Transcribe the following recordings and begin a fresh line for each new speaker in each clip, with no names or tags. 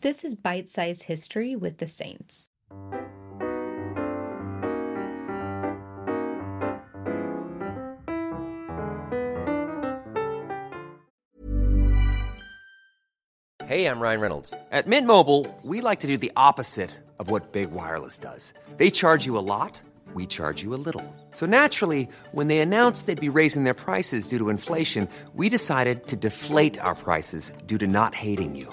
This is Bite Size History with the Saints.
Hey, I'm Ryan Reynolds. At Mint Mobile, we like to do the opposite of what Big Wireless does. They charge you a lot, we charge you a little. So naturally, when they announced they'd be raising their prices due to inflation, we decided to deflate our prices due to not hating you.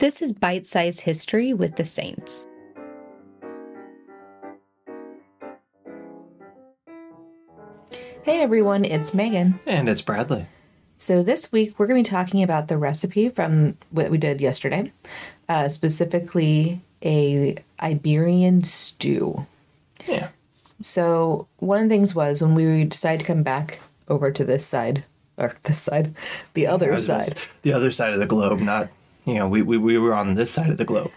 This is Bite Size History with the Saints. Hey everyone, it's Megan.
And it's Bradley.
So this week we're going to be talking about the recipe from what we did yesterday, uh, specifically a Iberian stew.
Yeah.
So one of the things was when we decided to come back over to this side, or this side, the other side.
The other side of the globe, not, you know, we, we, we were on this side of the globe.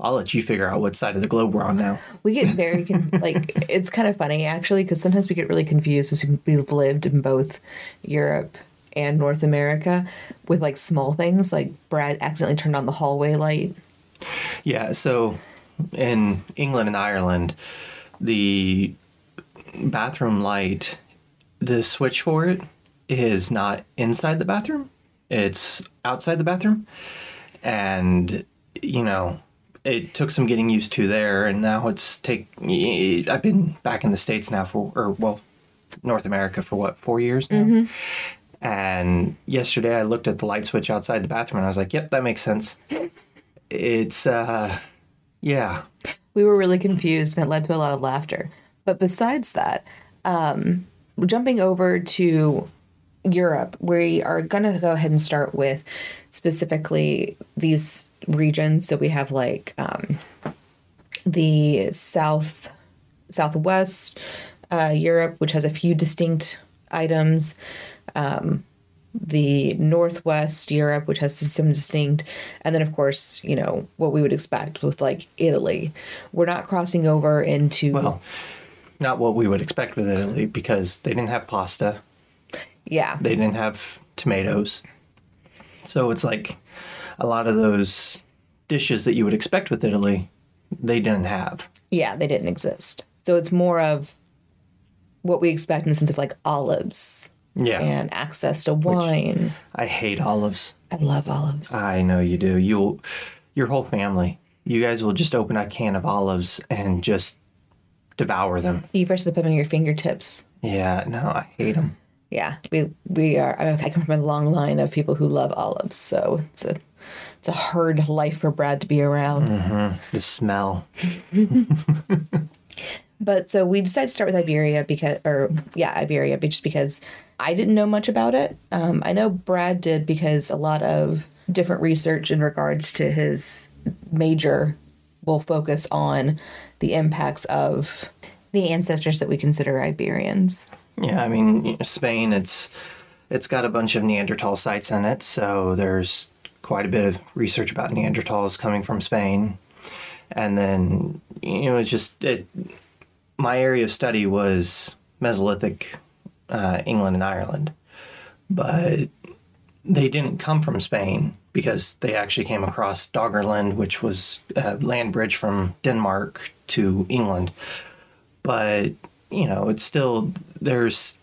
I'll let you figure out what side of the globe we're on now.
We get very con- like it's kind of funny actually because sometimes we get really confused as we've lived in both Europe and North America with like small things like Brad accidentally turned on the hallway light.
Yeah, so in England and Ireland, the bathroom light, the switch for it is not inside the bathroom, it's outside the bathroom. And, you know, it took some getting used to there, and now it's take. I've been back in the states now for, or well, North America for what four years now. And yesterday I looked at the light switch outside the bathroom, and I was like, "Yep, that makes sense." It's uh, yeah,
We were really confused and it led to a lot of laughter. But besides that, um, jumping over to Europe, we are going to go ahead and start with specifically these regions. So we have like um, the south, southwest uh, Europe, which has a few distinct items. Um, the northwest Europe, which has some distinct, and then of course, you know what we would expect with like Italy. We're not crossing over into
well, not what we would expect with Italy because they didn't have pasta,
yeah,
they didn't have tomatoes, so it's like a lot of those dishes that you would expect with Italy, they didn't have.
yeah, they didn't exist. So it's more of what we expect in the sense of like olives
Yeah,
and access to wine.
I hate olives.
I love olives.
I know you do. You'll, your whole family, you guys will just open a can of olives and just devour them.
you press the put on your fingertips.
Yeah, no, I hate them.
Yeah, we we are. I I come from a long line of people who love olives, so it's a it's a hard life for Brad to be around.
The smell.
But so we decided to start with Iberia because, or yeah, Iberia, but just because I didn't know much about it. Um, I know Brad did because a lot of different research in regards to his major will focus on the impacts of the ancestors that we consider Iberians.
Yeah, I mean Spain. It's it's got a bunch of Neanderthal sites in it, so there's quite a bit of research about Neanderthals coming from Spain, and then you know it's just it. My area of study was Mesolithic uh, England and Ireland, but they didn't come from Spain. because they actually came across Doggerland, which was a land bridge from Denmark to England. But, you know, it's still, there's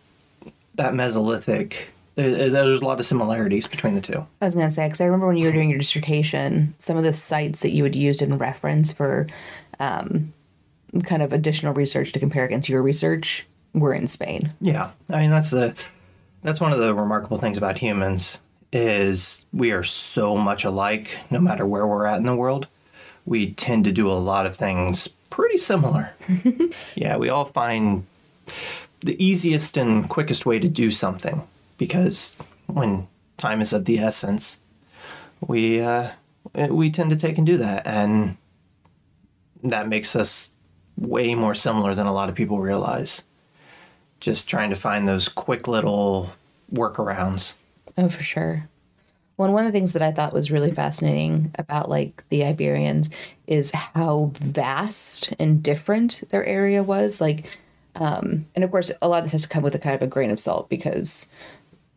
that Mesolithic, there, there's a lot of similarities between the two.
I was going to say, because I remember when you were doing your dissertation, some of the sites that you had used in reference for um, kind of additional research to compare against your research were in Spain.
Yeah. I mean, that's the, that's one of the remarkable things about humans is we are so much alike no matter where we're at in the world. We tend to do a lot of things pretty similar. yeah, we all find the easiest and quickest way to do something because when time is of the essence, we uh, we tend to take and do that, and that makes us way more similar than a lot of people realize. Just trying to find those quick little workarounds.
Oh, for sure. Well, one of the things that I thought was really fascinating about like the Iberians is how vast and different their area was. Like, um, and of course, a lot of this has to come with a kind of a grain of salt because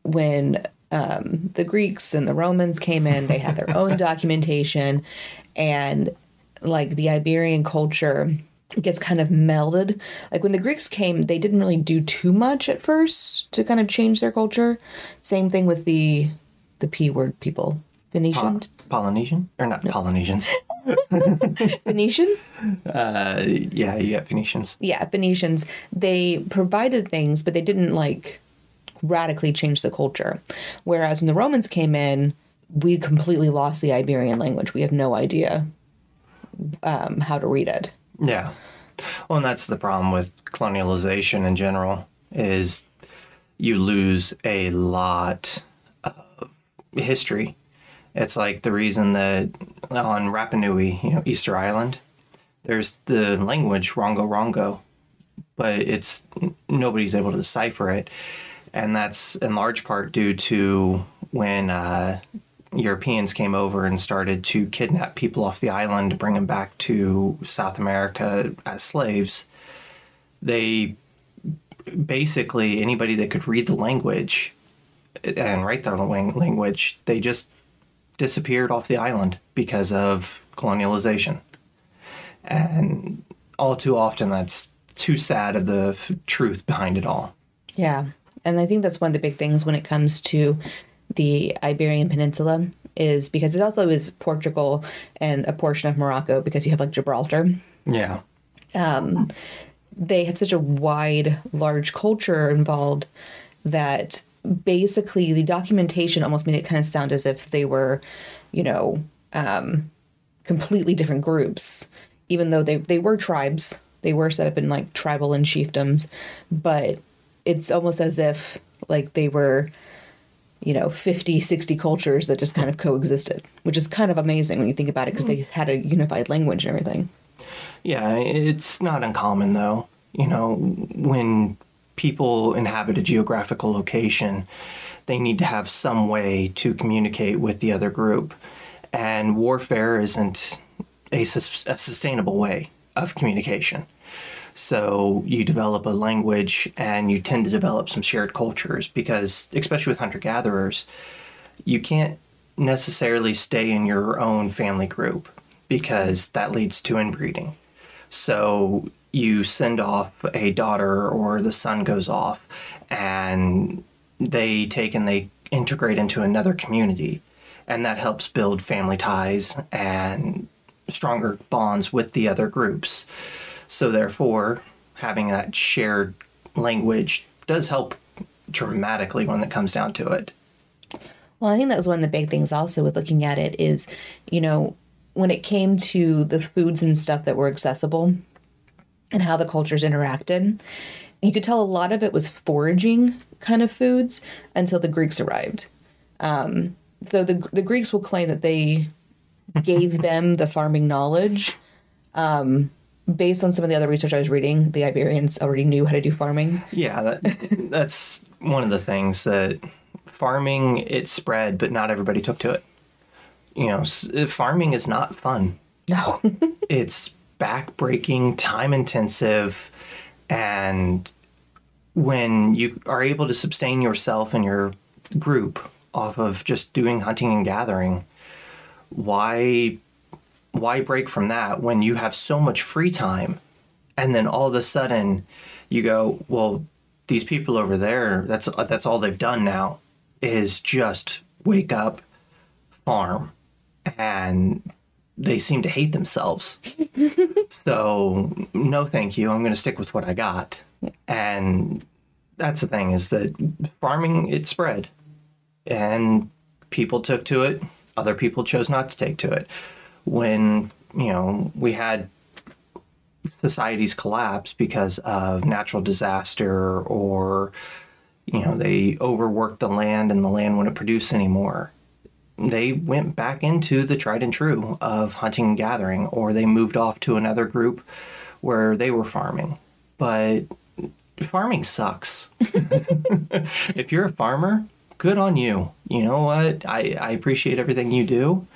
when um, the Greeks and the Romans came in, they had their own documentation, and like the Iberian culture gets kind of melded. Like when the Greeks came, they didn't really do too much at first to kind of change their culture. Same thing with the the P word people. Phoenician?
Polynesian? Or not Polynesians.
Phoenician?
Uh, yeah, you got Phoenicians.
Yeah, Phoenicians. They provided things, but they didn't like radically change the culture. Whereas when the Romans came in, we completely lost the Iberian language. We have no idea um, how to read it.
Yeah. Well, and that's the problem with colonialization in general is you lose a lot of history. It's like the reason that on Rapa Nui, you know, Easter Island, there's the language Rongorongo, but it's nobody's able to decipher it, and that's in large part due to when uh, Europeans came over and started to kidnap people off the island to bring them back to South America as slaves. They basically anybody that could read the language and write their language, they just disappeared off the island because of colonialization. And all too often, that's too sad of the f- truth behind it all.
Yeah. And I think that's one of the big things when it comes to the Iberian Peninsula is because it also is Portugal and a portion of Morocco because you have like Gibraltar.
Yeah.
Um, they had such a wide, large culture involved that basically the documentation almost made it kind of sound as if they were, you know, um, completely different groups, even though they, they were tribes. They were set up in like tribal and chiefdoms, but it's almost as if like they were you know 50 60 cultures that just kind of coexisted which is kind of amazing when you think about it because they had a unified language and everything
Yeah, it's not uncommon though. You know, when people inhabit a geographical location, they need to have some way to communicate with the other group. And warfare isn't a, sus- a sustainable way of communication. So you develop a language and you tend to develop some shared cultures because, especially with hunter gatherers, you can't necessarily stay in your own family group because that leads to inbreeding. So you send off a daughter or the son goes off and they take and they integrate into another community and that helps build family ties and stronger bonds with the other groups. So therefore, having that shared language does help dramatically when it comes down to it.
Well, I think that was one of the big things also with looking at it is, you know, when it came to the foods and stuff that were accessible and how the cultures interacted, you could tell a lot of it was foraging kind of foods until the Greeks arrived. Um, so the the Greeks will claim that they gave them the farming knowledge. Um, based on some of the other research I was reading, the Iberians already knew how to do farming.
Yeah, that, that's one of the things that farming it spread, but not everybody took to it. You know, farming is not fun.
No.
it's backbreaking, time intensive, and when you are able to sustain yourself and your group off of just doing hunting and gathering, why why break from that when you have so much free time? And then all of a sudden you go well these people over there that's that's all they've done now is just wake up farm and they seem to hate themselves. So no thank you. I'm going to stick with what i got. And that's the thing is that farming it spread. And people took to it. Other people chose not to take to it. When you know we had societies collapse because of natural disaster or you know they overworked the land and the land wouldn't produce anymore they went back into the tried and true of hunting and gathering or they moved off to another group where they were farming. But farming sucks. If you're a farmer good on you. You know what? I, I appreciate everything you do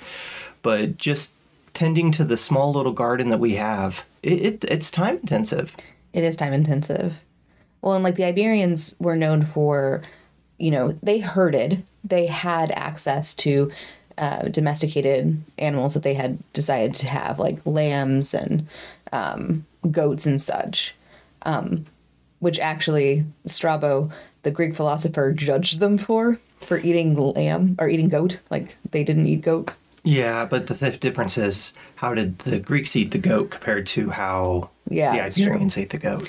but just tending to the small little garden that we have it, it it's time intensive.
It is time intensive. Well, and like the Iberians were known for, you know, they herded, they had access to uh, domesticated animals that they had decided to have, like lambs and um, goats and such, um, which actually Strabo, the Greek philosopher, judged them for for eating lamb or eating goat. Like they didn't eat goat.
yeah but the th- difference is how did the greeks eat the goat compared to how
Yeah,
the iberians ate the goat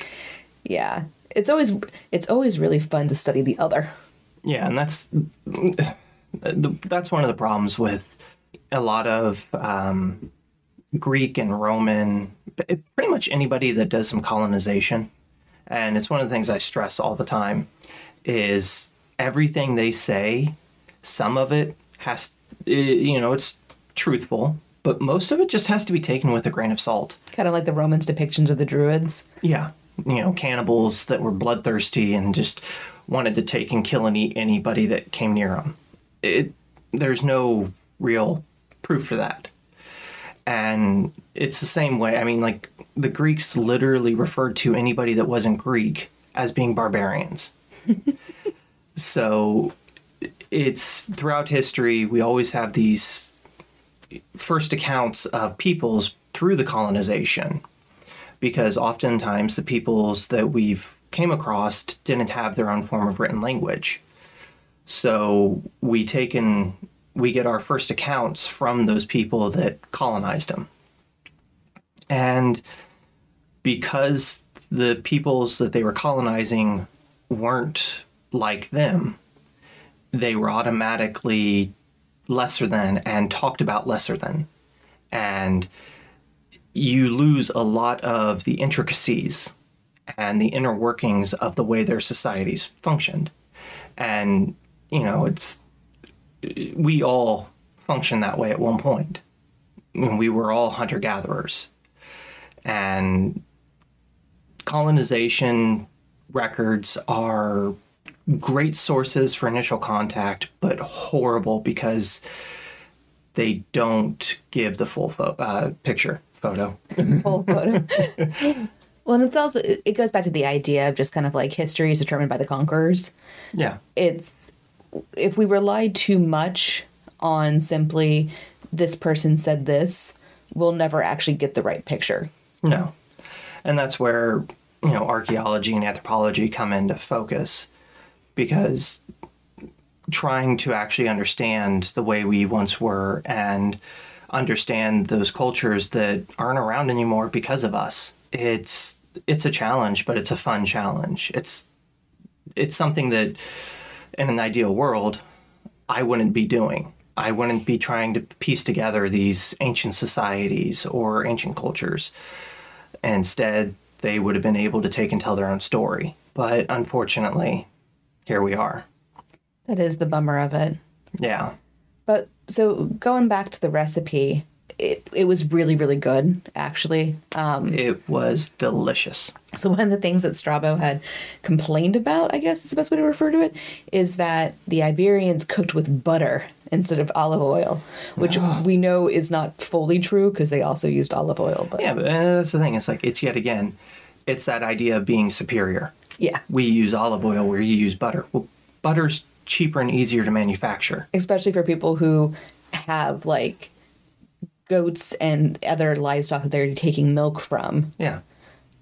Yeah, it's always it's always really fun to study the other.
Yeah, and that's that's one of the problems with a lot of um, Greek and Roman, pretty much anybody that does some colonization, and it's one of the things I stress all the time, is everything they say, some of it has, you know, it's truthful, but most of it just has to be taken with a grain of salt.
Kind of like the Romans' depictions of the Druids.
Yeah, you know, cannibals that were bloodthirsty and just wanted to take and kill and eat anybody that came near them. It, there's no real proof for that. And it's the same way. I mean, like, the Greeks literally referred to anybody that wasn't Greek as being barbarians. so it's throughout history, we always have these first accounts of peoples through the colonization because oftentimes the peoples that we've came across didn't have their own form of written language. So we take we get our first accounts from those people that colonized them. And because the peoples that they were colonizing weren't like them, they were automatically lesser than and talked about lesser than. And you lose a lot of the intricacies and the inner workings of the way their societies functioned. And, you know, it's, we all function that way at one point. When we were all hunter gatherers. And colonization records are great sources for initial contact, but horrible because they don't give the full pho- uh, picture photo.
Full photo. well, and it's also it it goes back to the idea of just kind of like history is determined by the conquerors.
yeah.
It's if we rely too much on simply this person said this, we'll never actually get the right picture.
No. And that's where, you know, archaeology and anthropology come into focus because trying to actually understand the way we once were and understand those cultures that aren't around anymore because of us. It's it's a challenge, but it's a fun challenge. It's it's something that in an ideal world I wouldn't be doing. I wouldn't be trying to piece together these ancient societies or ancient cultures. Instead, they would have been able to take and tell their own story. But unfortunately, here we are.
That is the bummer of it.
Yeah.
But so going back to the recipe, it, it was really, really good, actually. Um,
It was delicious.
so one of the things that Strabo had complained about, I guess is the best way to refer to it, is that the Iberians cooked with butter instead of olive oil, which we know is not fully true because they also used olive oil. But
Yeah, but uh, that's the thing. It's like, it's yet again, it's that idea of being superior.
yeah,
We use olive oil where you use butter. Well, butter's cheaper and easier to manufacture.
especially for people who have like goats and other livestock that they're taking milk from.
Yeah.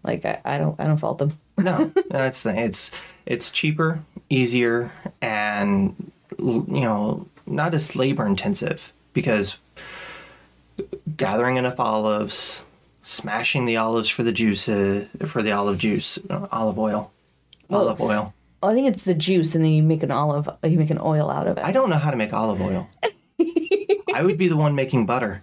Like I, I don't I don't fault them.
No, that's the, it's it's cheaper, easier, and you know not as labor intensive because gathering enough olives, smashing the olives for the juice uh, for the olive juice, uh, olive oil, olive oil.
Well, I think it's the juice, and then you make an olive, you make an oil out of it.
I don't know how to make olive oil. I would be the one making butter.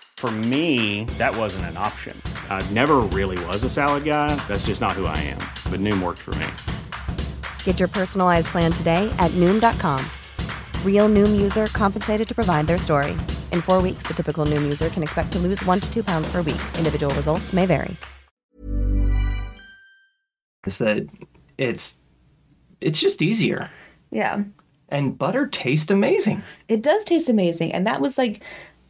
For me, that wasn't an option. I never really was a salad guy. That's just not who I am. But Noom worked for me.
Get your personalized plan today at Noom.com. Real Noom user compensated to provide their story. In four weeks, the typical Noom user can expect to lose one to two pounds per week. Individual results may vary.
Is that it's it's just easier,
yeah,
and butter tastes amazing.
it does taste amazing, and that was like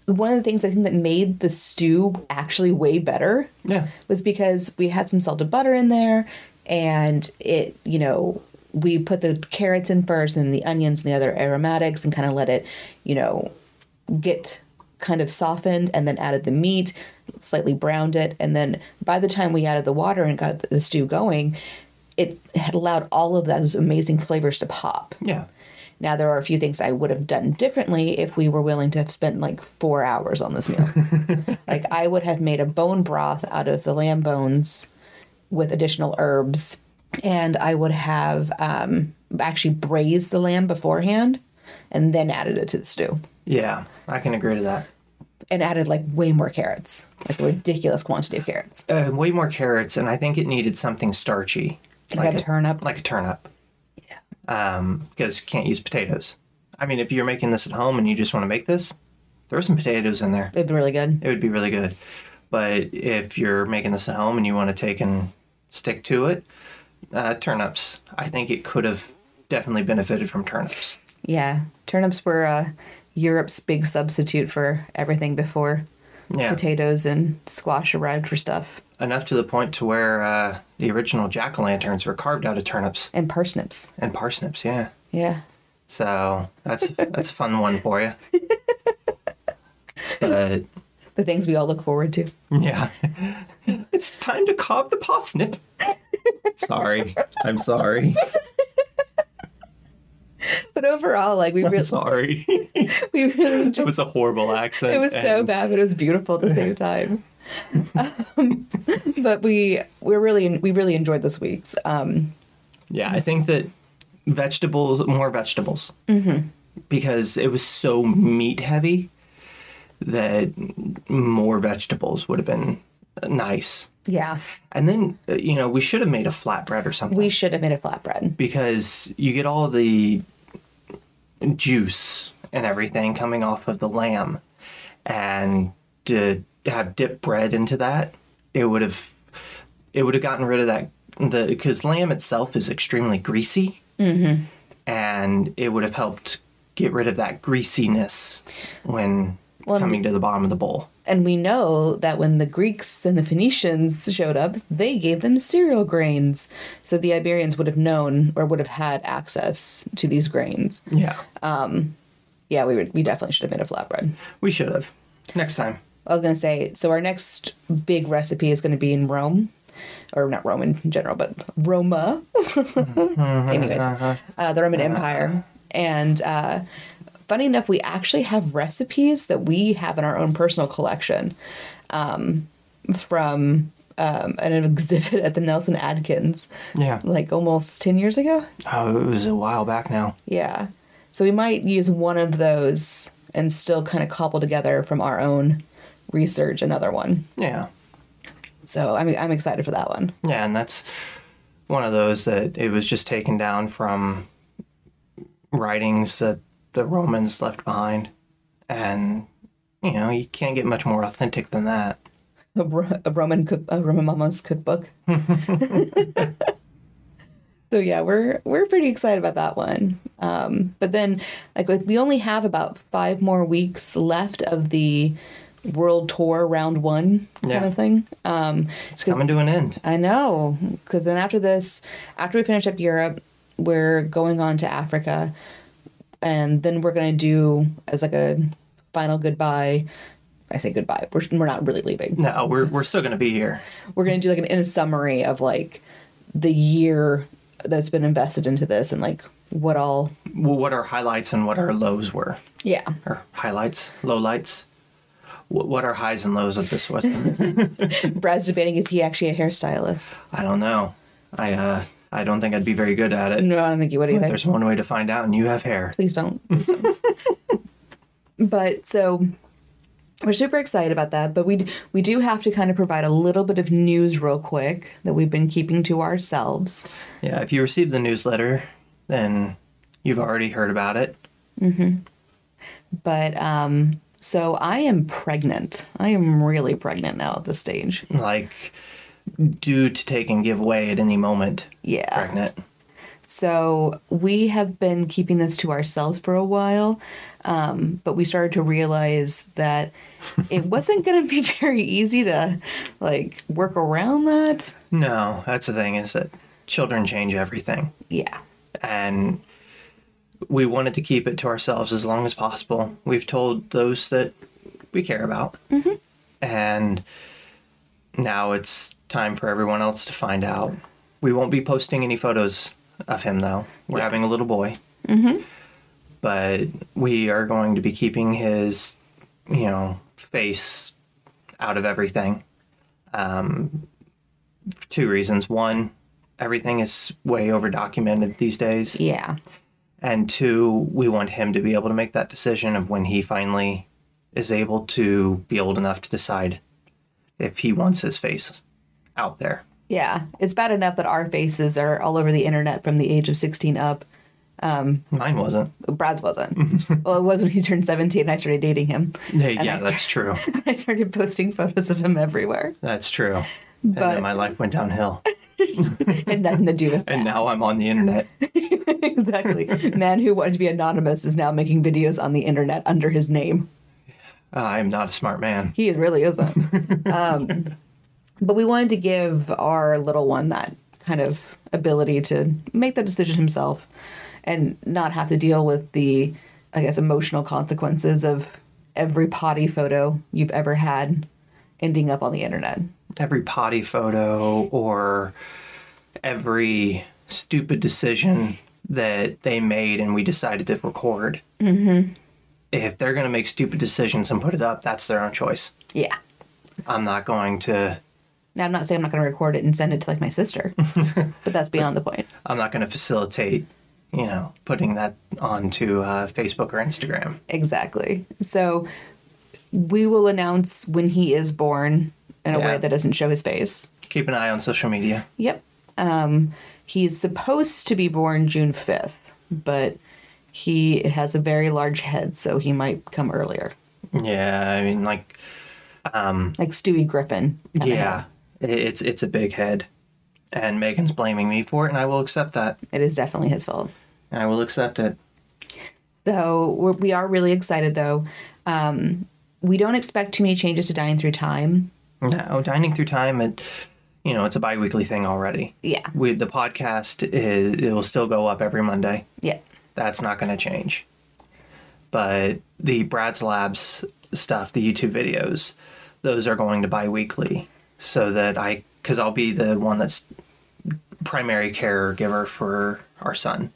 one of the things I think that made the stew actually way better.
Yeah.
was because we had some salted butter in there and it you know we put the carrots in first and the onions and the other aromatics and kind of let it you know get kind of softened and then added the meat slightly browned it and then by the time we added the water and got the stew going it had allowed all of those amazing flavors to pop
Yeah.
Now there are a few things I would have done differently if we were willing to have spent like four hours on this meal. like I would have made a bone broth out of the lamb bones with additional herbs, and I would have um, actually braised the lamb beforehand and then added it to the stew.
Yeah, I can agree to that.
And added like way more carrots, like a ridiculous quantity of carrots.
Uh, way more carrots, and I think it needed something starchy,
Like, a turnip.
like a turnip. Um, because you can't use potatoes. I mean, if you're making this at home and you just want to make this, throw some potatoes in there.
It'd be really good.
It would be really good. But if you're making this at home and you want to take and stick to it, uh, turnips. I think it could have definitely benefited from turnips.
Yeah, turnips were uh, Europe's big substitute for everything before
Yeah.
potatoes and squash arrived for stuff.
Enough to the point to where uh, the original jack o' lanterns were carved out of turnips
and parsnips.
and parsnips. Yeah.
Yeah.
So that's that's a fun one for you. But
The things we all look forward to.
yeah, it's time to carve the parsnip. sorry, I'm sorry.
But overall, like we
I'm
really,
sorry.
we really enjoyed It
was a horrible accent.
It was so bad, but it was beautiful at the same time. Um, but we we really we really enjoyed this week's. Um,
Yeah, I think that vegetables, more vegetables, mm-hmm. because it was so meat heavy that more vegetables would have been nice.
yeah,
And then uh, you know we should have made a flatbread or something
we should have made a flatbread.
because you get all the juice and everything coming off of the lamb, and to have dipped bread into that, it would have it would have gotten rid of that the because lamb itself is extremely greasy, mm-hmm. and it would have helped get rid of that greasiness when
Well,
coming to the bottom of the bowl.
And we know that when the Greeks and the Phoenicians showed up, they gave them cereal grains. So the Iberians would have known or would have had access to these grains.
Yeah, Um,
Yeah, we would. We definitely should have made a flatbread.
We should have. Next time.
I was gonna say. So our next big recipe is gonna be in Rome, or not Rome in general, but Roma. Anyways, uh, the Roman Empire, and uh, funny enough, we actually have recipes that we have in our own personal collection um, from um, an exhibit at the Nelson-Atkins,
Yeah.
like almost ten years ago.
Oh, it was a while back now.
Yeah. So we might use one of those and still kind of cobble together from our own research another one.
Yeah.
So I'm I'm excited for that one.
Yeah, and that's one of those that it was just taken down from writings that the Romans left behind. And, you know, you can't get much more authentic than that.
A, a Roman cook a Roman mama's cookbook. so yeah, we're we're pretty excited about that one. Um, but then like we only have about five more weeks left of the world tour round one kind
Yeah.
of thing. Um,
It's coming to an end.
I know, because then after this, after we finish up Europe, we're going on to Africa, and then we're gonna do as like a final goodbye. I say goodbye. We're we're not really leaving.
No, we're, we're still going to be here.
We're gonna do like an in a summary of like the year that's been invested into this and like what all.
Well, what our highlights and what our lows were.
Yeah,
Or highlights, lowlights. What, what our highs and lows of this was.
Brad's debating is he actually a hairstylist?
I don't know. I, uh, I don't think I'd be very good at it.
No, I don't think you would either.
There's one way to find out, and you have hair.
Please don't. Please don't. but so we're super excited about that. But we we do have to kind of provide a little bit of news real quick that we've been keeping to ourselves.
Yeah, if you received the newsletter, then you've already heard about it. Mm-hmm.
But um, so I am pregnant. I am really pregnant now at this stage.
Like, due to take and give way at any moment.
Yeah.
Pregnant.
So we have been keeping this to ourselves for a while, um, but we started to realize that it wasn't going to be very easy to like work around that.
No, that's the thing is that children change everything.
Yeah.
and we wanted to keep it to ourselves as long as possible. We've told those that we care about, and now it's time for everyone else to find out. We won't be posting any photos of him though. We're
Yeah.
having a little boy, but we are going to be keeping his, you know, face out of everything. Um, for two reasons. One, everything is way over documented these days.
Yeah.
And two, we want him to be able to make that decision of when he finally is able to be old enough to decide if he wants his face out there.
Yeah, it's bad enough that our faces are all over the internet from the age of 16 up.
Um, Mine wasn't.
Brad's wasn't. well, it was when he turned 17 and I started dating him.
Hey, yeah,
I
that's true.
I started posting photos of him everywhere.
That's true. and
But-
then my life went downhill.
And nothing to do with that.
And now I'm on the internet.
exactly. Man who wanted to be anonymous is now making videos on the internet under his name.
I am not a smart man.
He really isn't. um, but we wanted to give our little one that kind of ability to make that decision himself and not have to deal with the, I guess, emotional consequences of every potty photo you've ever had ending up on the internet.
Every potty photo or every stupid decision that they made and we decided to record. Mm-hmm. If they're going to make stupid decisions and put it up, that's their own choice.
Yeah.
I'm not going to
Now, I'm not saying I'm not going to record it and send it to like my sister, but that's beyond the point.
I'm not going to facilitate, you know, putting that onto uh, Facebook or Instagram.
Exactly. So we will announce when he is born in a
Yeah.
way that doesn't show his face.
Keep an eye on social media.
Yep. Um, he's supposed to be born June 5th, but he has a very large head, so he might come earlier.
Yeah, I mean, like, um,
Like Stewie Griffin.
yeah, it's it's a big head, and Megan's blaming me for it, and I will accept that.
It is definitely his fault.
I will accept it.
So we're, we are really excited, though. Um, we don't expect too many changes to Dying Through Time.
No, dining through time, it, you know, it's a bi-weekly thing already.
Yeah.
We the podcast is it will still go up every Monday.
Yeah.
That's not going to change. but the Brad's Labs stuff, the YouTube videos, those are going to bi-weekly so that I cuz I'll be the one that's primary caregiver for our son.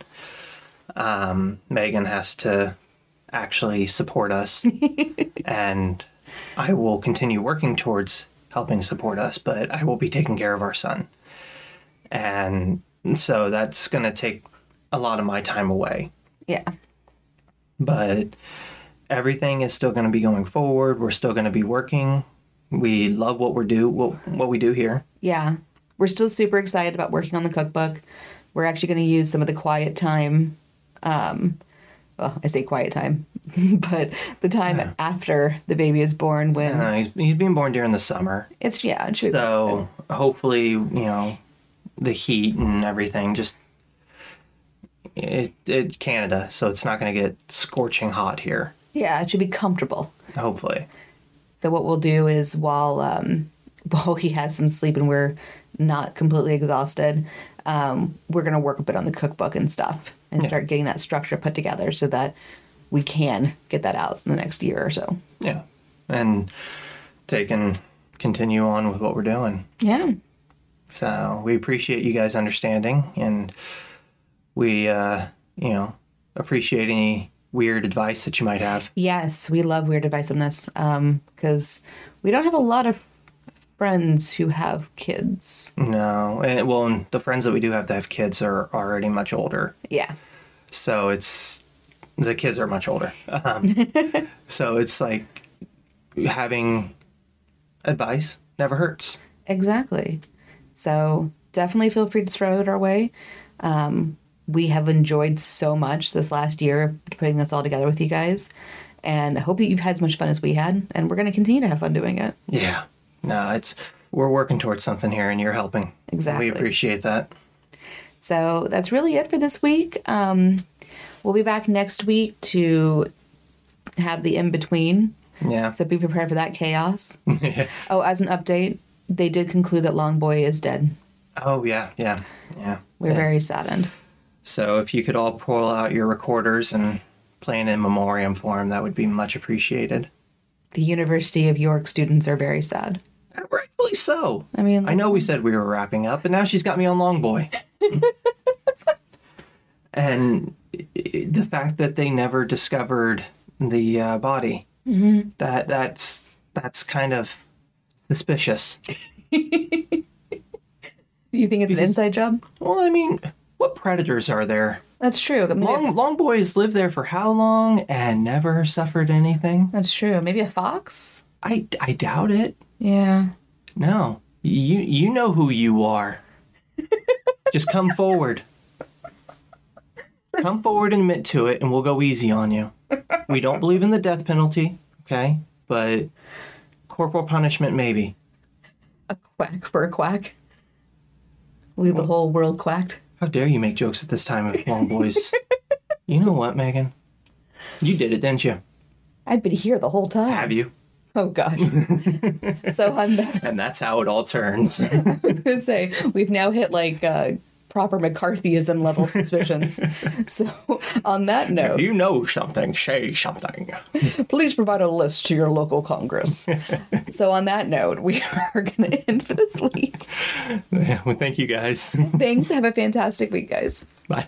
Um, Megan has to actually support us and I will continue working towards helping support us, but I will be taking care of our son. And so that's going to take a lot of my time away.
Yeah.
But everything is still going to be going forward. We're still going to be working. We love what we're do what, what we do here.
Yeah. We're still super excited about working on the cookbook. We're actually going to use some of the quiet time. Um, well, I say quiet time, but the time after the baby is born when
Uh, he's, he's being born during the summer.
it's, yeah, it should be
So hopefully, you know, the heat and everything just it, it Canada, so it's not going to get scorching hot here.
Yeah, it should be comfortable.
Hopefully.
So what we'll do is while um, while he has some sleep and we're not completely exhausted, um, we're gonna work a bit on the cookbook and stuff and start getting that structure put together so that we can get that out in the next year or so.
Yeah. And take and continue on with what we're doing.
Yeah.
So we appreciate you guys understanding and we uh, you know, appreciate any weird advice that you might have.
Yes, we love weird advice on this because we don't have a lot of friends who have kids.
No. And, well, and the friends that we do have that have kids are already much older.
Yeah.
So it's the kids are much older. Um, so it's like having advice never hurts.
Exactly. So definitely feel free to throw it our way. Um, we have enjoyed so much this last year putting this all together with you guys. And I hope that you've had as much fun as we had. And we're going to continue to have fun doing it.
Yeah. No, it's we're working towards something here and you're helping.
Exactly.
We appreciate that.
So that's really it for this week. Um, we'll be back next week to have the in between.
Yeah.
So be prepared for that chaos. Oh, as an update, they did conclude that Long Boi is dead.
oh yeah, yeah, yeah.
We're
Yeah.
very saddened.
So if you could all pull out your recorders and play an in memoriam for him, that would be much appreciated.
The University of York students are very sad.
Rightfully so.
I mean,
I know we said we were wrapping up, but now she's got me on Long Boi. and the fact that they never discovered the uh, body that that's that's kind of suspicious.
You think it's an inside job?
Well, I mean, what predators are there?
That's true. Maybe
Long long boys lived there for how long and never suffered anything?
That's true. Maybe a fox?
I, I doubt it.
Yeah.
No, you you know who you are. Just come forward. Come forward and admit to it, and we'll go easy on you. We don't believe in the death penalty, okay? But corporal punishment, maybe.
A quack for a quack. Leave the whole world quacked.
How dare you make jokes at this time of long boys? you know what, Megan? You did it, didn't you?
I've been here the whole time.
Have you?
Oh, God. so I'm
And that's how it all turns.
going to say we've now hit like uh, proper McCarthyism level suspicions. so on that note,
you know something, say something.
please provide a list to your local Congress. so on that note, we are going to end for this week.
Yeah, well, thank you guys.
Thanks. Have a fantastic week, guys.
Bye.